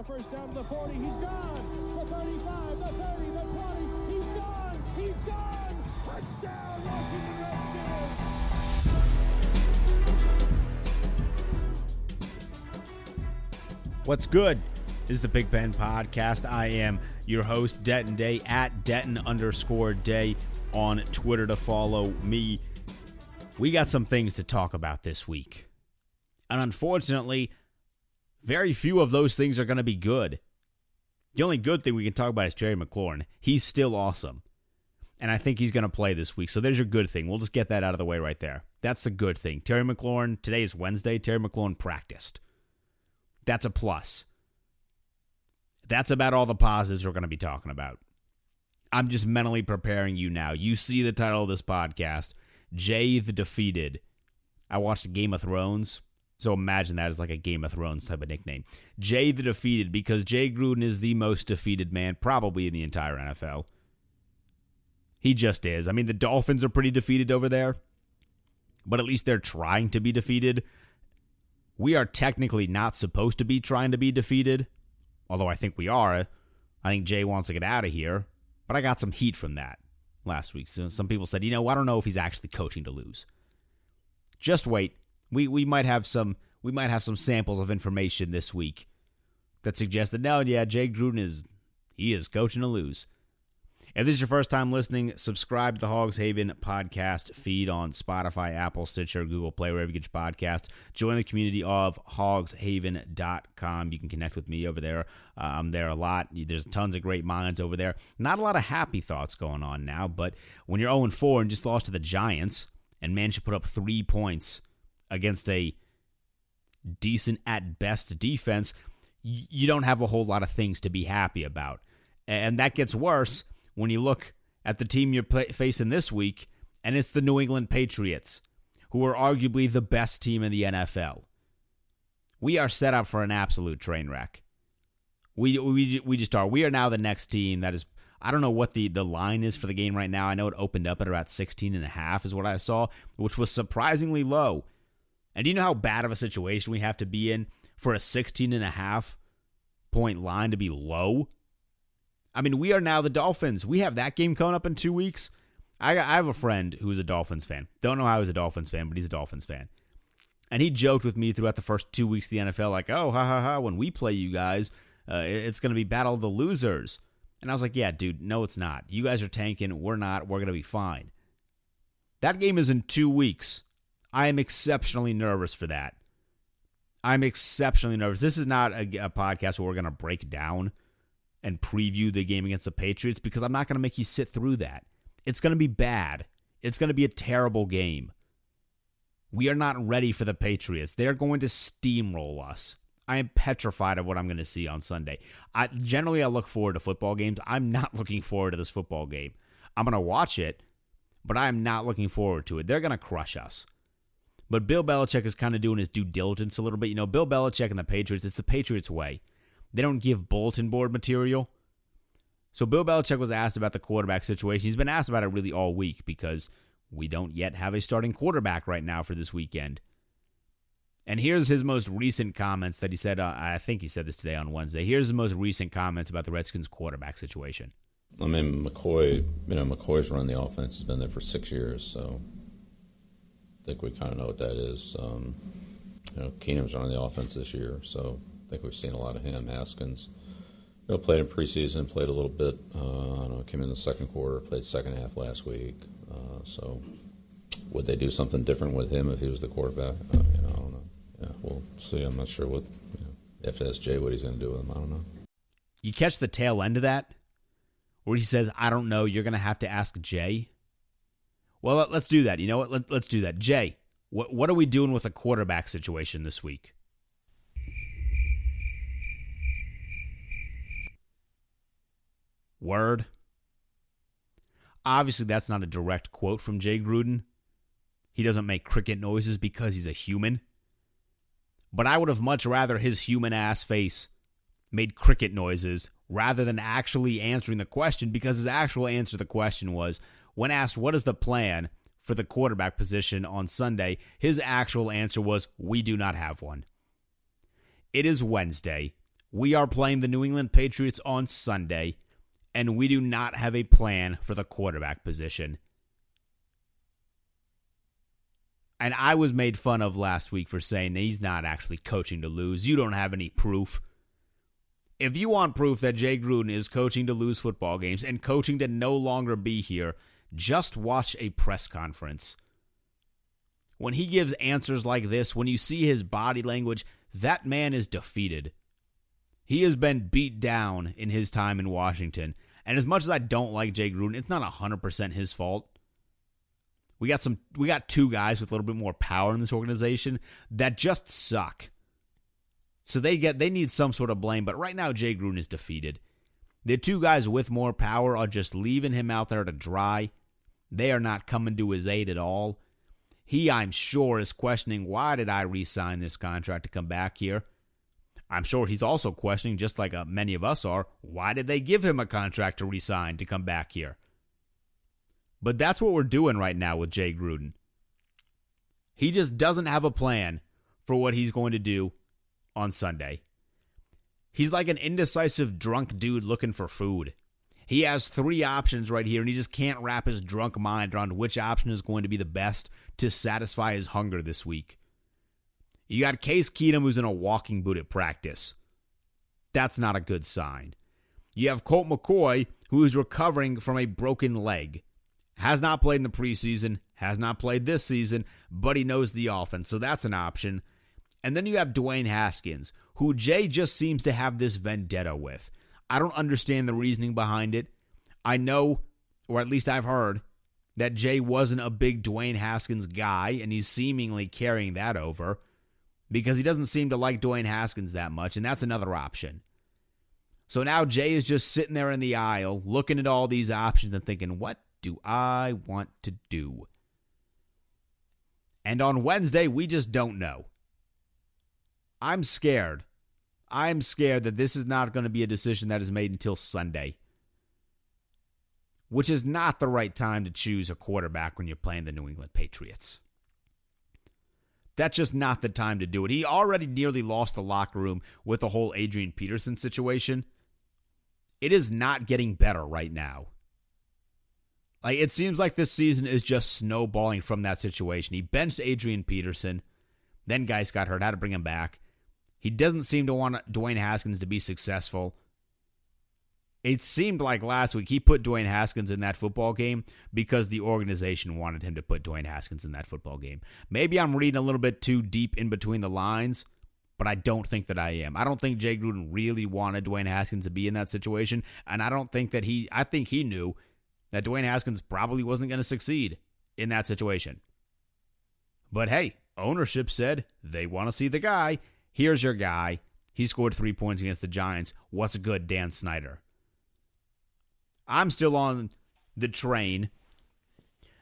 the first down to the 40. He's gone. The 35, the 30, the 20. He's gone. He's gone. Touchdown, Washington Redskins. What's good? This is the Pig Pen Podcast. I am your host, Denton Day, at Denton underscore Day on Twitter to follow me. We got some things to talk about this week. And unfortunately, very few of those things are going to be good. The only good thing we can talk about is Terry McLaurin. He's still awesome. And I think he's going to play this week. So there's your good thing. We'll just get that out of the way right there. That's the good thing. Terry McLaurin, today is Wednesday. Terry McLaurin practiced. That's a plus. That's about all the positives we're going to be talking about. I'm just mentally preparing you now. You see the title of this podcast, Jay the Defeated. I watched Game of Thrones, so imagine that as like a Game of Thrones type of nickname. Jay the Defeated, because Jay Gruden is the most defeated man probably in the entire NFL. He just is. I mean, the Dolphins are pretty defeated over there, but at least they're trying to be defeated. We are technically not supposed to be trying to be defeated, although I think we are. I think Jay wants to get out of here, but I got some heat from that last week. So some people said, you know, I don't know if he's actually coaching to lose. Just wait. We we might have some we might have some samples of information this week that suggest that no, yeah, Jay Gruden is he is coaching to lose. If this is your first time listening, subscribe to the Hogs Haven podcast feed on Spotify, Apple, Stitcher, Google Play, wherever you get your podcasts. Join the community of hogshaven.com. You can connect with me over there. Uh, I'm there a lot. There's tons of great minds over there. Not a lot of happy thoughts going on now, but when you're 0 4 and just lost to the Giants and managed to put up three points against a decent at best defense, you don't have a whole lot of things to be happy about. And that gets worse when you look at the team you're play- facing this week, and it's the New England Patriots, who are arguably the best team in the NFL. We are set up for an absolute train wreck. We, we, we just are. We are now the next team that is. I don't know what the, the line is for the game right now. I know it opened up at about 16 and a half is what I saw, which was surprisingly low. And do you know how bad of a situation we have to be in for a 16 and a half point line to be low? I mean, we are now the Dolphins. We have that game coming up in two weeks. I, I have a friend who's a Dolphins fan. Don't know how he's a Dolphins fan, but he's a Dolphins fan. And he joked with me throughout the first two weeks of the NFL, like, oh, ha ha ha, when we play you guys, uh, it's going to be battle of the losers. And I was like, yeah, dude, no, it's not. You guys are tanking. We're not. We're going to be fine. That game is in two weeks. I am exceptionally nervous for that. I'm exceptionally nervous. This is not a, a podcast where we're going to break down and preview the game against the Patriots because I'm not going to make you sit through that. It's going to be bad. It's going to be a terrible game. We are not ready for the Patriots. They're going to steamroll us. I am petrified of what I'm going to see on Sunday. I generally I look forward to football games. I'm not looking forward to this football game. I'm going to watch it, but I am not looking forward to it. They're going to crush us. But Bill Belichick is kind of doing his due diligence a little bit. You know, Bill Belichick and the Patriots, it's the Patriots way. They don't give bulletin board material. So Bill Belichick was asked about the quarterback situation. He's been asked about it really all week because we don't yet have a starting quarterback right now for this weekend. And here's his most recent comments that he said. Uh, I think he said this today on Wednesday. Here's his most recent comments about the Redskins quarterback situation. I mean, McCoy, you know, McCoy's run the offense has been there for six years, so think we kind of know what that is. Um, you know, Keenum's running the offense this year, so I think we've seen a lot of him. Haskins, you know, played in preseason, played a little bit. Uh, I don't know, came in the second quarter, played second half last week. Uh, so, would they do something different with him if he was the quarterback? Uh, you know, I don't know. Yeah, we'll see. I'm not sure what you know, FSJ what he's going to do with him. I don't know. You catch the tail end of that, where he says, "I don't know. You're going to have to ask Jay." Well, let's do that. You know what? Let, let's do that. Jay, what what are we doing with a quarterback situation this week? Word. Obviously, that's not a direct quote from Jay Gruden. He doesn't make cricket noises because he's a human. But I would have much rather his human ass face made cricket noises rather than actually answering the question because his actual answer to the question was when asked what is the plan for the quarterback position on Sunday, his actual answer was we do not have one. It is Wednesday. We are playing the New England Patriots on Sunday and we do not have a plan for the quarterback position. And I was made fun of last week for saying he's not actually coaching to lose. You don't have any proof. If you want proof that Jay Gruden is coaching to lose football games and coaching to no longer be here, just watch a press conference. When he gives answers like this, when you see his body language, that man is defeated. He has been beat down in his time in Washington. And as much as I don't like Jay Gruden, it's not 100% his fault. We got some we got two guys with a little bit more power in this organization that just suck. So they get they need some sort of blame, but right now Jay Gruden is defeated. The two guys with more power are just leaving him out there to dry. They are not coming to his aid at all. He, I'm sure, is questioning why did I re-sign this contract to come back here? I'm sure he's also questioning, just like uh, many of us are, why did they give him a contract to resign to come back here? But that's what we're doing right now with Jay Gruden. He just doesn't have a plan for what he's going to do on Sunday. He's like an indecisive drunk dude looking for food. He has three options right here, and he just can't wrap his drunk mind around which option is going to be the best to satisfy his hunger this week. You got Case Keenum who's in a walking boot at practice. That's not a good sign. You have Colt McCoy who is recovering from a broken leg. Has not played in the preseason, has not played this season, but he knows the offense, so that's an option. And then you have Dwayne Haskins, who Jay just seems to have this vendetta with. I don't understand the reasoning behind it. I know, or at least I've heard, that Jay wasn't a big Dwayne Haskins guy, and he's seemingly carrying that over because he doesn't seem to like Dwayne Haskins that much, and that's another option. So now Jay is just sitting there in the aisle looking at all these options and thinking, what do I want to do? And on Wednesday, we just don't know. I'm scared. I'm scared that this is not going to be a decision that is made until Sunday, which is not the right time to choose a quarterback when you're playing the New England Patriots. That's just not the time to do it. He already nearly lost the locker room with the whole Adrian Peterson situation. It is not getting better right now. Like it seems like this season is just snowballing from that situation. He benched Adrian Peterson, then guys got hurt, had to bring him back. He doesn't seem to want Dwayne Haskins to be successful. It seemed like last week he put Dwayne Haskins in that football game because the organization wanted him to put Dwayne Haskins in that football game. Maybe I'm reading a little bit too deep in between the lines, but I don't think that I am. I don't think Jay Gruden really wanted Dwayne Haskins to be in that situation, and I don't think that he I think he knew that Dwayne Haskins probably wasn't going to succeed in that situation. But hey, ownership said they want to see the guy. Here's your guy. He scored 3 points against the Giants. What's good, Dan Snyder? I'm still on the train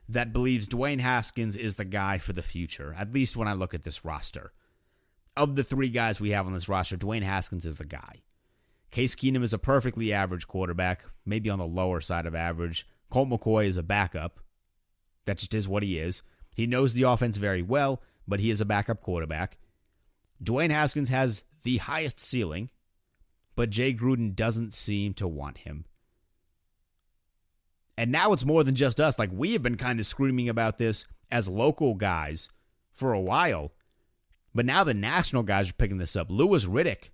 that believes Dwayne Haskins is the guy for the future, at least when I look at this roster. Of the three guys we have on this roster, Dwayne Haskins is the guy. Case Keenum is a perfectly average quarterback, maybe on the lower side of average. Colt McCoy is a backup. That just is what he is. He knows the offense very well, but he is a backup quarterback. Dwayne Haskins has the highest ceiling, but Jay Gruden doesn't seem to want him. And now it's more than just us. Like we have been kind of screaming about this as local guys for a while. But now the national guys are picking this up. Louis Riddick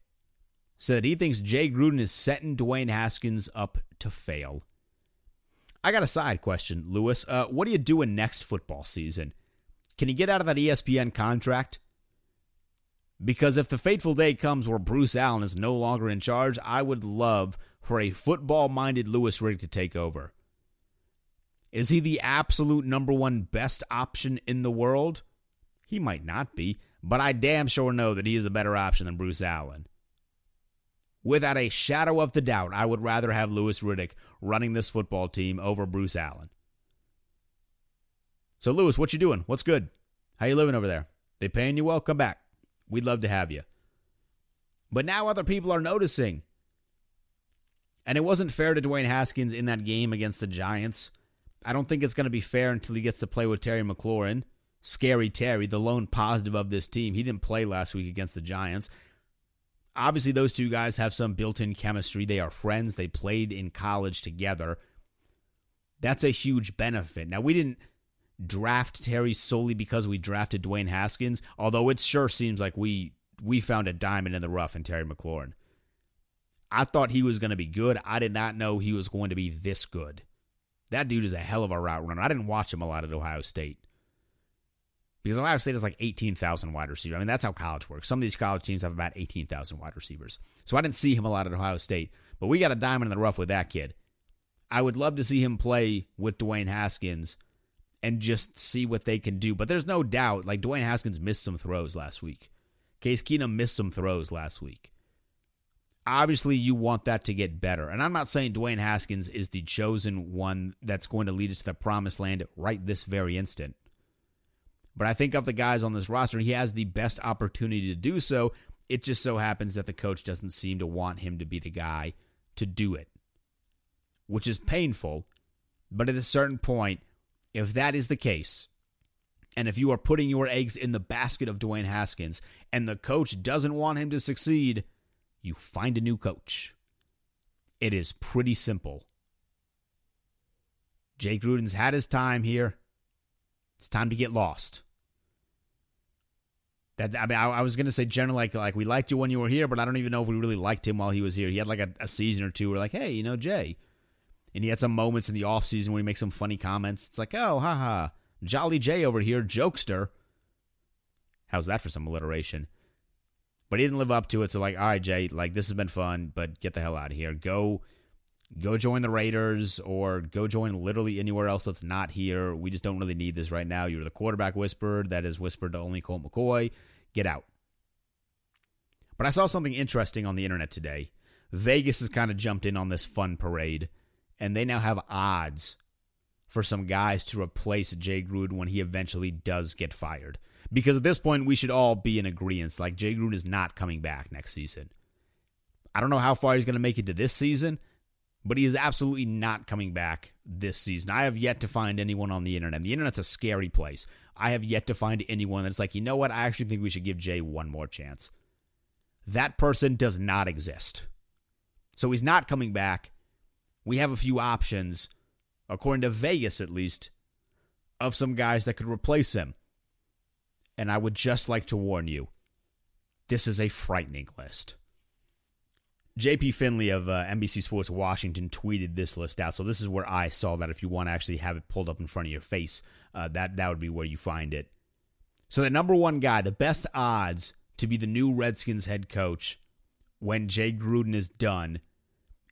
said he thinks Jay Gruden is setting Dwayne Haskins up to fail. I got a side question, Louis. Uh, what are you doing next football season? Can he get out of that ESPN contract? Because if the fateful day comes where Bruce Allen is no longer in charge, I would love for a football minded Louis Riddick to take over. Is he the absolute number one best option in the world? He might not be, but I damn sure know that he is a better option than Bruce Allen. Without a shadow of the doubt, I would rather have Louis Riddick running this football team over Bruce Allen. So, Louis, what you doing? What's good? How you living over there? They paying you well? Come back. We'd love to have you. But now other people are noticing. And it wasn't fair to Dwayne Haskins in that game against the Giants. I don't think it's going to be fair until he gets to play with Terry McLaurin. Scary Terry, the lone positive of this team. He didn't play last week against the Giants. Obviously, those two guys have some built in chemistry. They are friends, they played in college together. That's a huge benefit. Now, we didn't draft Terry solely because we drafted Dwayne Haskins, although it sure seems like we we found a diamond in the rough in Terry McLaurin. I thought he was going to be good. I did not know he was going to be this good. That dude is a hell of a route runner. I didn't watch him a lot at Ohio State. Because Ohio State is like 18,000 wide receivers. I mean, that's how college works. Some of these college teams have about 18,000 wide receivers. So I didn't see him a lot at Ohio State, but we got a diamond in the rough with that kid. I would love to see him play with Dwayne Haskins and just see what they can do. But there's no doubt, like Dwayne Haskins missed some throws last week. Case Keenum missed some throws last week. Obviously, you want that to get better. And I'm not saying Dwayne Haskins is the chosen one that's going to lead us to the promised land right this very instant. But I think of the guys on this roster, he has the best opportunity to do so. It just so happens that the coach doesn't seem to want him to be the guy to do it, which is painful. But at a certain point, if that is the case, and if you are putting your eggs in the basket of Dwayne Haskins and the coach doesn't want him to succeed, you find a new coach. It is pretty simple. Jay Gruden's had his time here. It's time to get lost. That I mean, I, I was gonna say generally like like we liked you when you were here, but I don't even know if we really liked him while he was here. He had like a, a season or two. We're like, hey, you know, Jay, and he had some moments in the off season where he makes some funny comments. It's like, oh, haha, Jolly Jay over here, jokester. How's that for some alliteration? But he didn't live up to it. So like, all right, Jay, like this has been fun, but get the hell out of here. Go go join the Raiders or go join literally anywhere else that's not here. We just don't really need this right now. You're the quarterback whispered that is whispered to only Colt McCoy. Get out. But I saw something interesting on the internet today. Vegas has kind of jumped in on this fun parade, and they now have odds for some guys to replace Jay Gruden when he eventually does get fired. Because at this point, we should all be in agreement. Like, Jay Gruden is not coming back next season. I don't know how far he's going to make it to this season, but he is absolutely not coming back this season. I have yet to find anyone on the internet. The internet's a scary place. I have yet to find anyone that's like, you know what? I actually think we should give Jay one more chance. That person does not exist. So he's not coming back. We have a few options, according to Vegas at least, of some guys that could replace him. And I would just like to warn you this is a frightening list. JP Finley of uh, NBC Sports Washington tweeted this list out. So this is where I saw that. If you want to actually have it pulled up in front of your face, uh, that that would be where you find it. So the number one guy, the best odds to be the new Redskins head coach when Jay Gruden is done,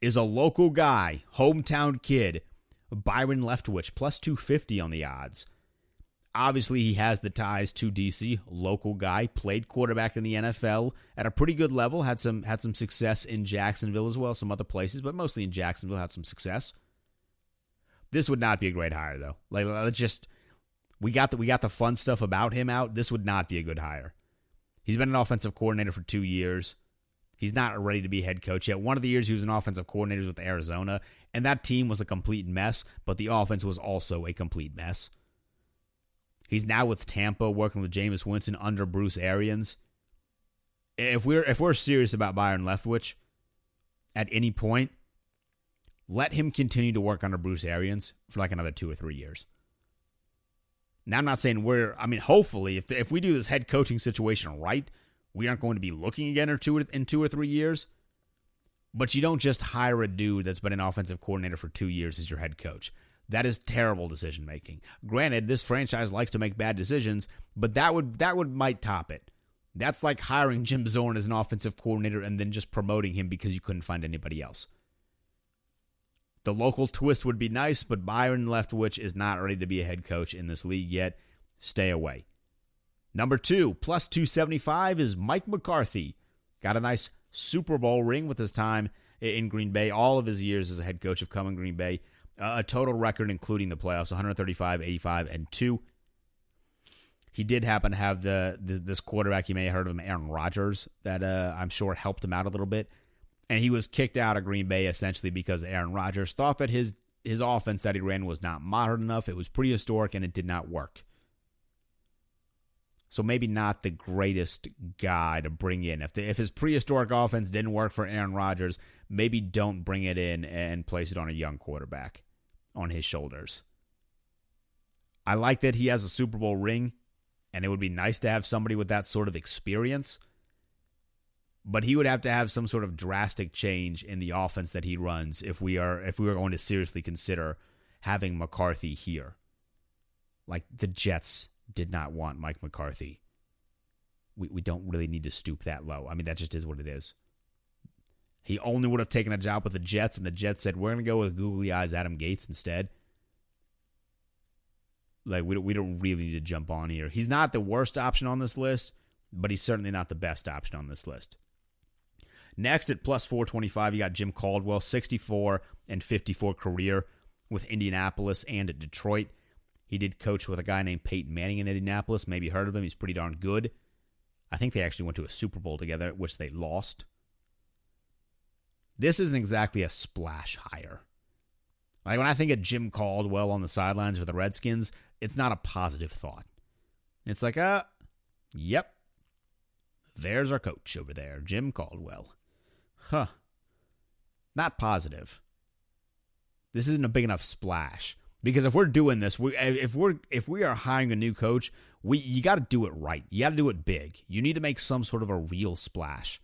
is a local guy, hometown kid, Byron Leftwich, plus two fifty on the odds. Obviously, he has the ties to DC. Local guy, played quarterback in the NFL at a pretty good level. Had some had some success in Jacksonville as well, some other places, but mostly in Jacksonville had some success. This would not be a great hire though. Like uh, let's just we got the we got the fun stuff about him out. This would not be a good hire. He's been an offensive coordinator for two years. He's not ready to be head coach yet. One of the years he was an offensive coordinator with Arizona, and that team was a complete mess, but the offense was also a complete mess. He's now with Tampa, working with Jameis Winston under Bruce Arians. If we're if we're serious about Byron Leftwich, at any point, let him continue to work under Bruce Arians for like another two or three years. Now, I'm not saying we're, I mean, hopefully, if, if we do this head coaching situation right, we aren't going to be looking again or two in two or three years. But you don't just hire a dude that's been an offensive coordinator for two years as your head coach. That is terrible decision making. Granted, this franchise likes to make bad decisions, but that would that would might top it. That's like hiring Jim Zorn as an offensive coordinator and then just promoting him because you couldn't find anybody else. The local twist would be nice, but Byron Leftwich is not ready to be a head coach in this league yet. Stay away. Number two, plus 275 is Mike McCarthy. Got a nice Super Bowl ring with his time in Green Bay. All of his years as a head coach have come in Green Bay. Uh, a total record, including the playoffs, 135, 85, and 2. He did happen to have the, the this quarterback, you may have heard of him, Aaron Rodgers, that uh, I'm sure helped him out a little bit and he was kicked out of Green Bay essentially because Aaron Rodgers thought that his his offense that he ran was not modern enough. It was prehistoric and it did not work. So maybe not the greatest guy to bring in. If the, if his prehistoric offense didn't work for Aaron Rodgers, maybe don't bring it in and place it on a young quarterback on his shoulders. I like that he has a Super Bowl ring, and it would be nice to have somebody with that sort of experience but he would have to have some sort of drastic change in the offense that he runs if we are if we are going to seriously consider having McCarthy here. Like the Jets did not want Mike McCarthy. We we don't really need to stoop that low. I mean that just is what it is. He only would have taken a job with the Jets, and the Jets said, "We're going to go with googly eyes Adam Gase instead." Like we don't, we don't really need to jump on here. He's not the worst option on this list, but he's certainly not the best option on this list. Next at plus 425, you got Jim Caldwell, 64 and 54 career with Indianapolis and at Detroit. He did coach with a guy named Peyton Manning in Indianapolis. Maybe heard of him. He's pretty darn good. I think they actually went to a Super Bowl together, which they lost. This isn't exactly a splash hire. Like when I think of Jim Caldwell on the sidelines for the Redskins, it's not a positive thought. It's like, uh, yep, there's our coach over there, Jim Caldwell. Huh. Not positive. This isn't a big enough splash because if we're doing this, we if we're if we are hiring a new coach, we you got to do it right. You got to do it big. You need to make some sort of a real splash.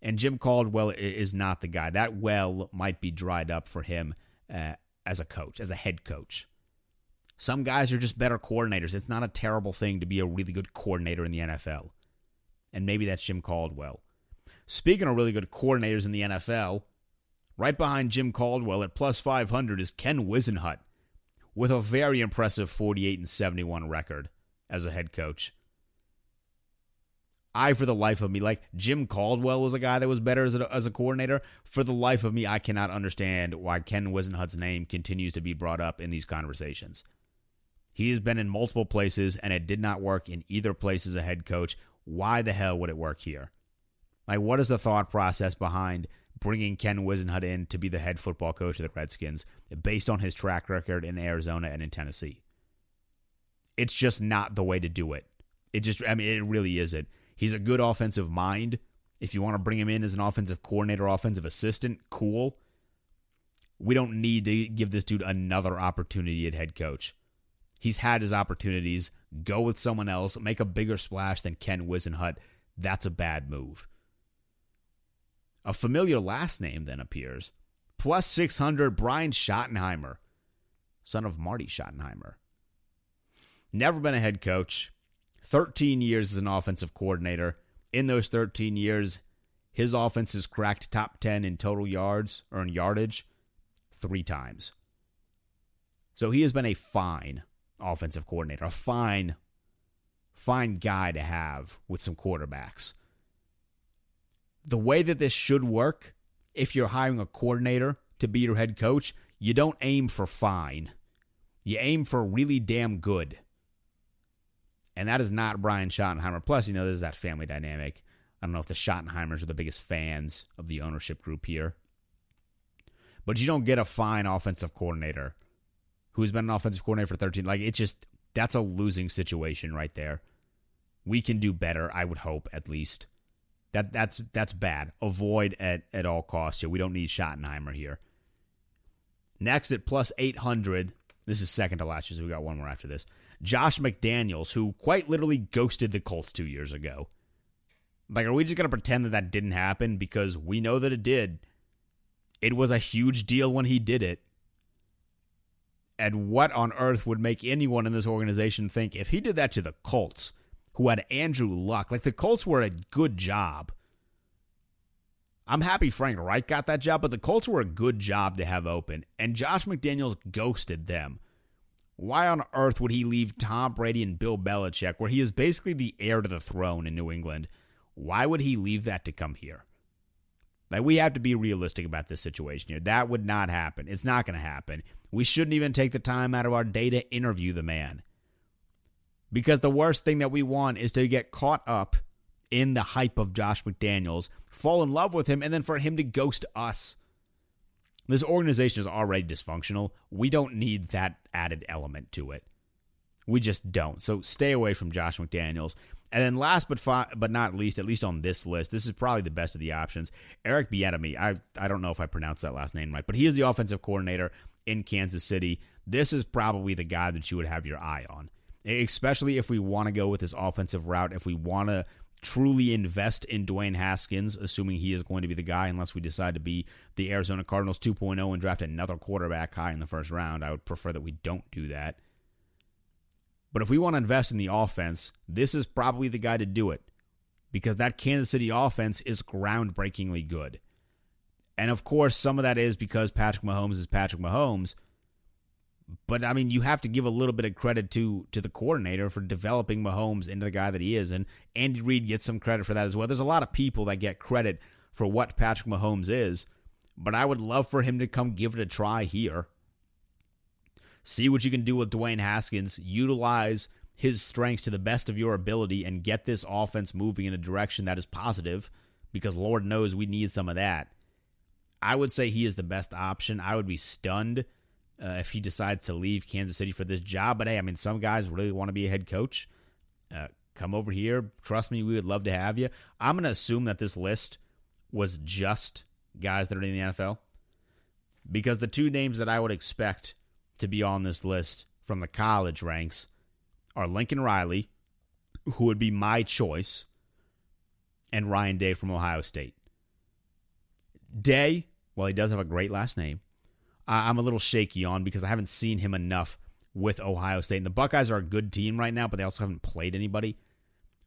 And Jim Caldwell is not the guy. That well might be dried up for him uh, as a coach, as a head coach. Some guys are just better coordinators. It's not a terrible thing to be a really good coordinator in the NFL. And maybe that's Jim Caldwell. Speaking of really good coordinators in the NFL, right behind Jim Caldwell at plus 500 is Ken Whisenhunt with a very impressive 48 and 71 record as a head coach. I, for the life of me, like Jim Caldwell was a guy that was better as a, as a coordinator. For the life of me, I cannot understand why Ken Whisenhunt's name continues to be brought up in these conversations. He has been in multiple places, and it did not work in either place as a head coach. Why the hell would it work here? Like, what is the thought process behind bringing Ken Whisenhunt in to be the head football coach of the Redskins based on his track record in Arizona and in Tennessee? It's just not the way to do it. It just, I mean, it really isn't. He's a good offensive mind. If you want to bring him in as an offensive coordinator, offensive assistant, cool. We don't need to give this dude another opportunity at head coach. He's had his opportunities. Go with someone else. Make a bigger splash than Ken Whisenhunt. That's a bad move. A familiar last name then appears. Plus 600, Brian Schottenheimer, son of Marty Schottenheimer. Never been a head coach. 13 years as an offensive coordinator. In those 13 years, his offense has cracked top 10 in total yards or in yardage three times. So he has been a fine offensive coordinator, a fine, fine guy to have with some quarterbacks the way that this should work, if you're hiring a coordinator to be your head coach, you don't aim for fine. You aim for really damn good. And that is not Brian Schottenheimer. Plus, you know, there's that family dynamic. I don't know if the Schottenheimers are the biggest fans of the ownership group here. But you don't get a fine offensive coordinator who's been an offensive coordinator for 13. Like, it's just, that's a losing situation right there. We can do better, I would hope, at least. That that's that's bad. Avoid at at all costs. here. we don't need Schottenheimer here. Next at plus 800, this is second to last so we got one more after this. Josh McDaniels, who quite literally ghosted the Colts two years ago. Like, are we just to pretend that that didn't happen? Because we know that it did. It was a huge deal when he did it. And what on earth would make anyone in this organization think if he did that to the Colts, who had Andrew Luck? Like, the Colts were a good job. I'm happy Frank Reich got that job, but the Colts were a good job to have open, and Josh McDaniels ghosted them. Why on earth would he leave Tom Brady and Bill Belichick, where he is basically the heir to the throne in New England? Why would he leave that to come here? Like, we have to be realistic about this situation here. That would not happen. It's not going to happen. We shouldn't even take the time out of our day to interview the man. Because the worst thing that we want is to get caught up in the hype of Josh McDaniels, fall in love with him, and then for him to ghost us. This organization is already dysfunctional. We don't need that added element to it. We just don't. So stay away from Josh McDaniels. And then last but fi- but not least, at least on this list, this is probably the best of the options. Eric Bieniemy. I I don't know if I pronounced that last name right, but he is the offensive coordinator in Kansas City. This is probably the guy that you would have your eye on, especially if we want to go with this offensive route. If we want to truly invest in Dwayne Haskins, assuming he is going to be the guy, unless we decide to be the Arizona Cardinals 2.0 and draft another quarterback high in the first round. I would prefer that we don't do that. But if we want to invest in the offense, this is probably the guy to do it because that Kansas City offense is groundbreakingly good. And of course, some of that is because Patrick Mahomes is Patrick Mahomes. But I mean, you have to give a little bit of credit to to the coordinator for developing Mahomes into the guy that he is, and Andy Reid gets some credit for that as well. There's a lot of people that get credit for what Patrick Mahomes is, but I would love for him to come give it a try here. See what you can do with Dwayne Haskins. Utilize his strengths to the best of your ability and get this offense moving in a direction that is positive because Lord knows we need some of that. I would say he is the best option. I would be stunned uh, if he decides to leave Kansas City for this job. But hey, I mean, some guys really want to be a head coach. Uh, come over here. Trust me, we would love to have you. I'm going to assume that this list was just guys that are in the NFL because the two names that I would expect to be on this list from the college ranks are Lincoln Riley, who would be my choice, and Ryan Day from Ohio State. Day, well, he does have a great last name, I'm a little shaky on because I haven't seen him enough with Ohio State. And the Buckeyes are a good team right now, but they also haven't played anybody.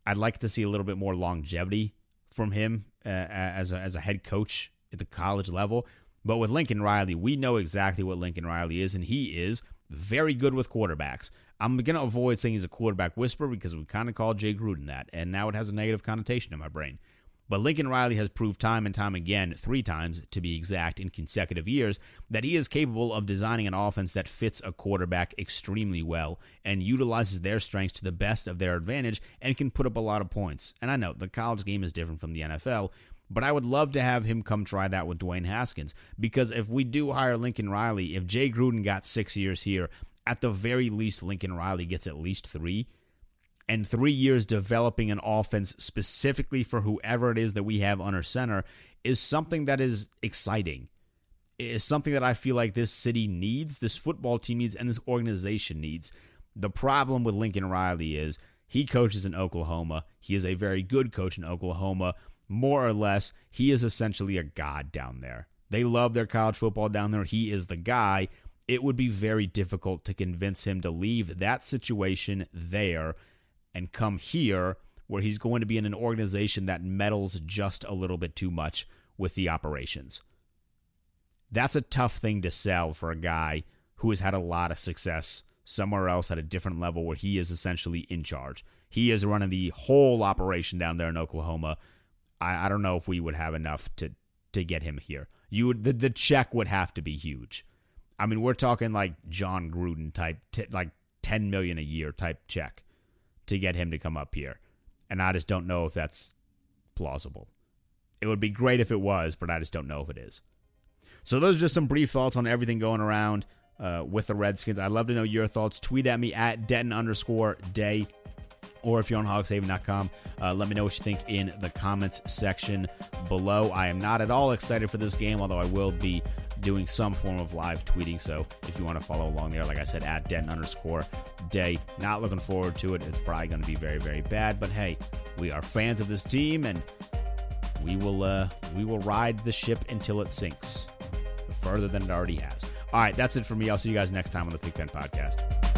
I'd like to see a little bit more longevity from him uh, as a, as a head coach at the college level. But with Lincoln Riley, we know exactly what Lincoln Riley is, and he is very good with quarterbacks. I'm going to avoid saying he's a quarterback whisperer because we kind of called Jay Gruden that, and now it has a negative connotation in my brain. But Lincoln Riley has proved time and time again, three times to be exact, in consecutive years, that he is capable of designing an offense that fits a quarterback extremely well and utilizes their strengths to the best of their advantage and can put up a lot of points. And I know the college game is different from the NFL, but I would love to have him come try that with Dwayne Haskins because if we do hire Lincoln Riley, if Jay Gruden got six years here, at the very least, Lincoln Riley gets at least three and three years developing an offense specifically for whoever it is that we have under center is something that is exciting. It is something that I feel like this city needs, this football team needs, and this organization needs. The problem with Lincoln Riley is he coaches in Oklahoma. He is a very good coach in Oklahoma. More or less, he is essentially a god down there. They love their college football down there. He is the guy. It would be very difficult to convince him to leave that situation there and come here where he's going to be in an organization that meddles just a little bit too much with the operations. That's a tough thing to sell for a guy who has had a lot of success somewhere else at a different level where he is essentially in charge. He is running the whole operation down there in Oklahoma. I, I don't know if we would have enough to to get him here. You would the, the check would have to be huge. I mean, we're talking like Jon Gruden type, t- like ten million a year type check to get him to come up here. And I just don't know if that's plausible. It would be great if it was, but I just don't know if it is. So those are just some brief thoughts on everything going around uh, with the Redskins. I'd love to know your thoughts. Tweet at me at Denton underscore day. Or if you're on hogshaven.com, uh, let me know what you think in the comments section below. I am not at all excited for this game, although I will be doing some form of live tweeting. So if you want to follow along there, like I said, at den underscore day. Not looking forward to it. It's probably going to be very, very bad. But hey, we are fans of this team, and we will uh, we will ride the ship until it sinks further than it already has. All right, that's it for me. I'll see you guys next time on the Pigpen Podcast.